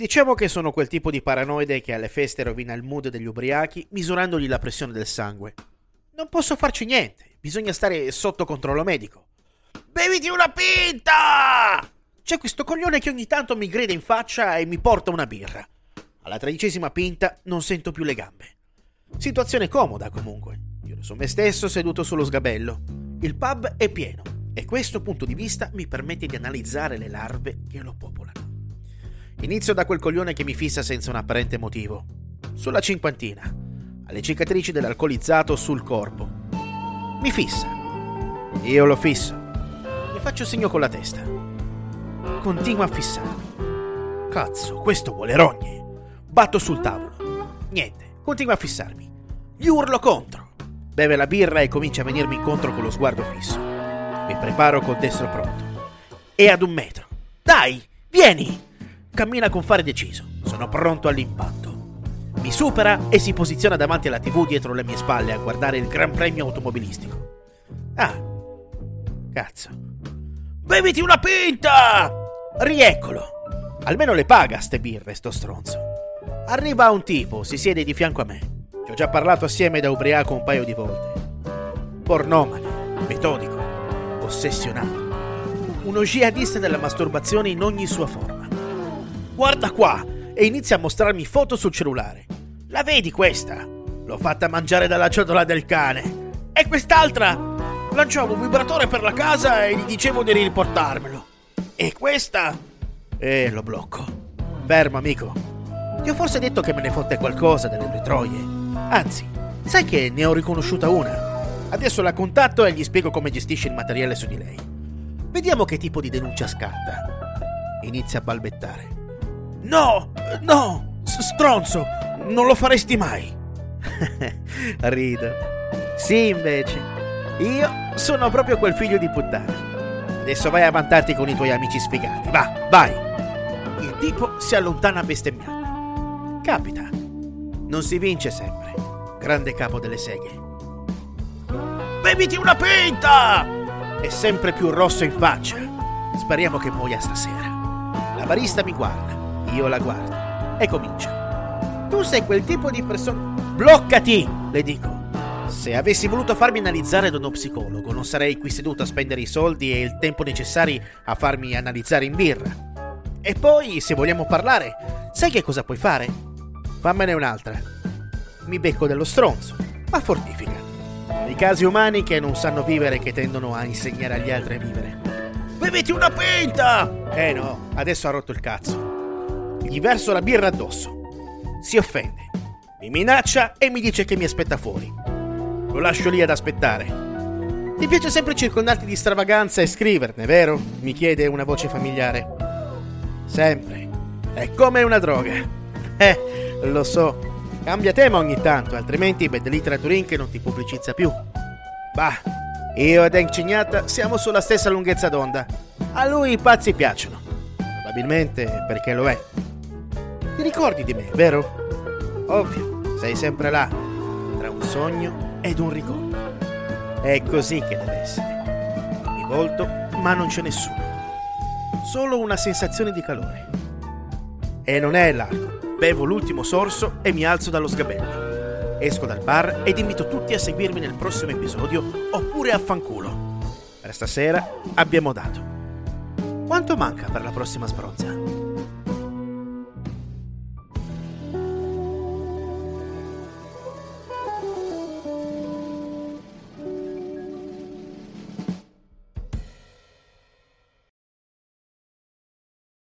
Diciamo che sono quel tipo di paranoide che alle feste rovina il mood degli ubriachi misurandogli la pressione del sangue. Non posso farci niente, bisogna stare sotto controllo medico. Beviti una pinta! C'è questo coglione che ogni tanto mi grida in faccia e mi porta una birra. Alla tredicesima pinta non sento più le gambe. Situazione comoda comunque. Io sono me stesso seduto sullo sgabello. Il pub è pieno e questo punto di vista mi permette di analizzare le larve che lo popolano. Inizio da quel coglione che mi fissa senza un apparente motivo. Sulla cinquantina, alle cicatrici dell'alcolizzato sul corpo. Mi fissa. Io lo fisso. Mi faccio segno con la testa. Continua a fissarmi. Cazzo, questo vuole rogne. Batto sul tavolo. Niente, continua a fissarmi. Gli urlo contro. Beve la birra e comincia a venirmi incontro con lo sguardo fisso. Mi preparo col destro pronto. E ad un metro. Dai, vieni! Cammina con fare deciso. Sono pronto all'impatto. Mi supera e si posiziona davanti alla TV dietro le mie spalle a guardare il Gran Premio automobilistico. Ah, cazzo. Beviti una pinta! Rieccolo. Almeno le paga ste birre, sto stronzo. Arriva un tipo, si siede di fianco a me. Ci ho già parlato assieme da ubriaco un paio di volte. Pornomane, metodico, ossessionato. Uno jihadista della masturbazione in ogni sua forma. Guarda qua! E inizia a mostrarmi foto sul cellulare. La vedi questa? L'ho fatta mangiare dalla ciotola del cane. E quest'altra? Lanciavo un vibratore per la casa e gli dicevo di riportarmelo. E questa? E lo blocco. Fermo, amico. Ti ho forse detto che me ne fotte qualcosa delle due troie. Anzi, sai che ne ho riconosciuta una. Adesso la contatto e gli spiego come gestisce il materiale su di lei. Vediamo che tipo di denuncia scatta. Inizia a balbettare. No, no, stronzo, non lo faresti mai. Rido. Sì, invece. Io sono proprio quel figlio di puttana. Adesso vai a vantarti con i tuoi amici sfigati. Va, vai. Il tipo si allontana bestemmiando. Capita. Non si vince sempre. Grande capo delle seghe. Beviti una pinta! È sempre più rosso in faccia. Speriamo che muoia stasera. La barista mi guarda. Io la guardo e comincio. Tu sei quel tipo di persona. Bloccati! Le dico. Se avessi voluto farmi analizzare da uno psicologo, non sarei qui seduto a spendere i soldi e il tempo necessari a farmi analizzare in birra. E poi, se vogliamo parlare, sai che cosa puoi fare? Fammene un'altra. Mi becco dello stronzo, ma fortifica. I casi umani che non sanno vivere che tendono a insegnare agli altri a vivere. Beviti una pinta! Eh no, adesso ha rotto il cazzo. Gli verso la birra addosso. Si offende. Mi minaccia e mi dice che mi aspetta fuori. Lo lascio lì ad aspettare. Ti piace sempre circondarti di stravaganza e scriverne, vero? Mi chiede una voce familiare. Sempre. È come una droga. Eh, lo so. Cambia tema ogni tanto, altrimenti Bad Literature Inc. non ti pubblicizza più. Bah, io ed Hank Cignata siamo sulla stessa lunghezza d'onda. A lui i pazzi piacciono. Probabilmente perché lo è. Ti ricordi di me, vero? Ovvio, sei sempre là, tra un sogno ed un ricordo. È così che deve essere. Mi volto, ma non c'è nessuno. Solo una sensazione di calore. E non è l'alcol. Bevo l'ultimo sorso e mi alzo dallo sgabello. Esco dal bar ed invito tutti a seguirmi nel prossimo episodio oppure a fanculo. Per stasera abbiamo dato. Quanto manca per la prossima spronza?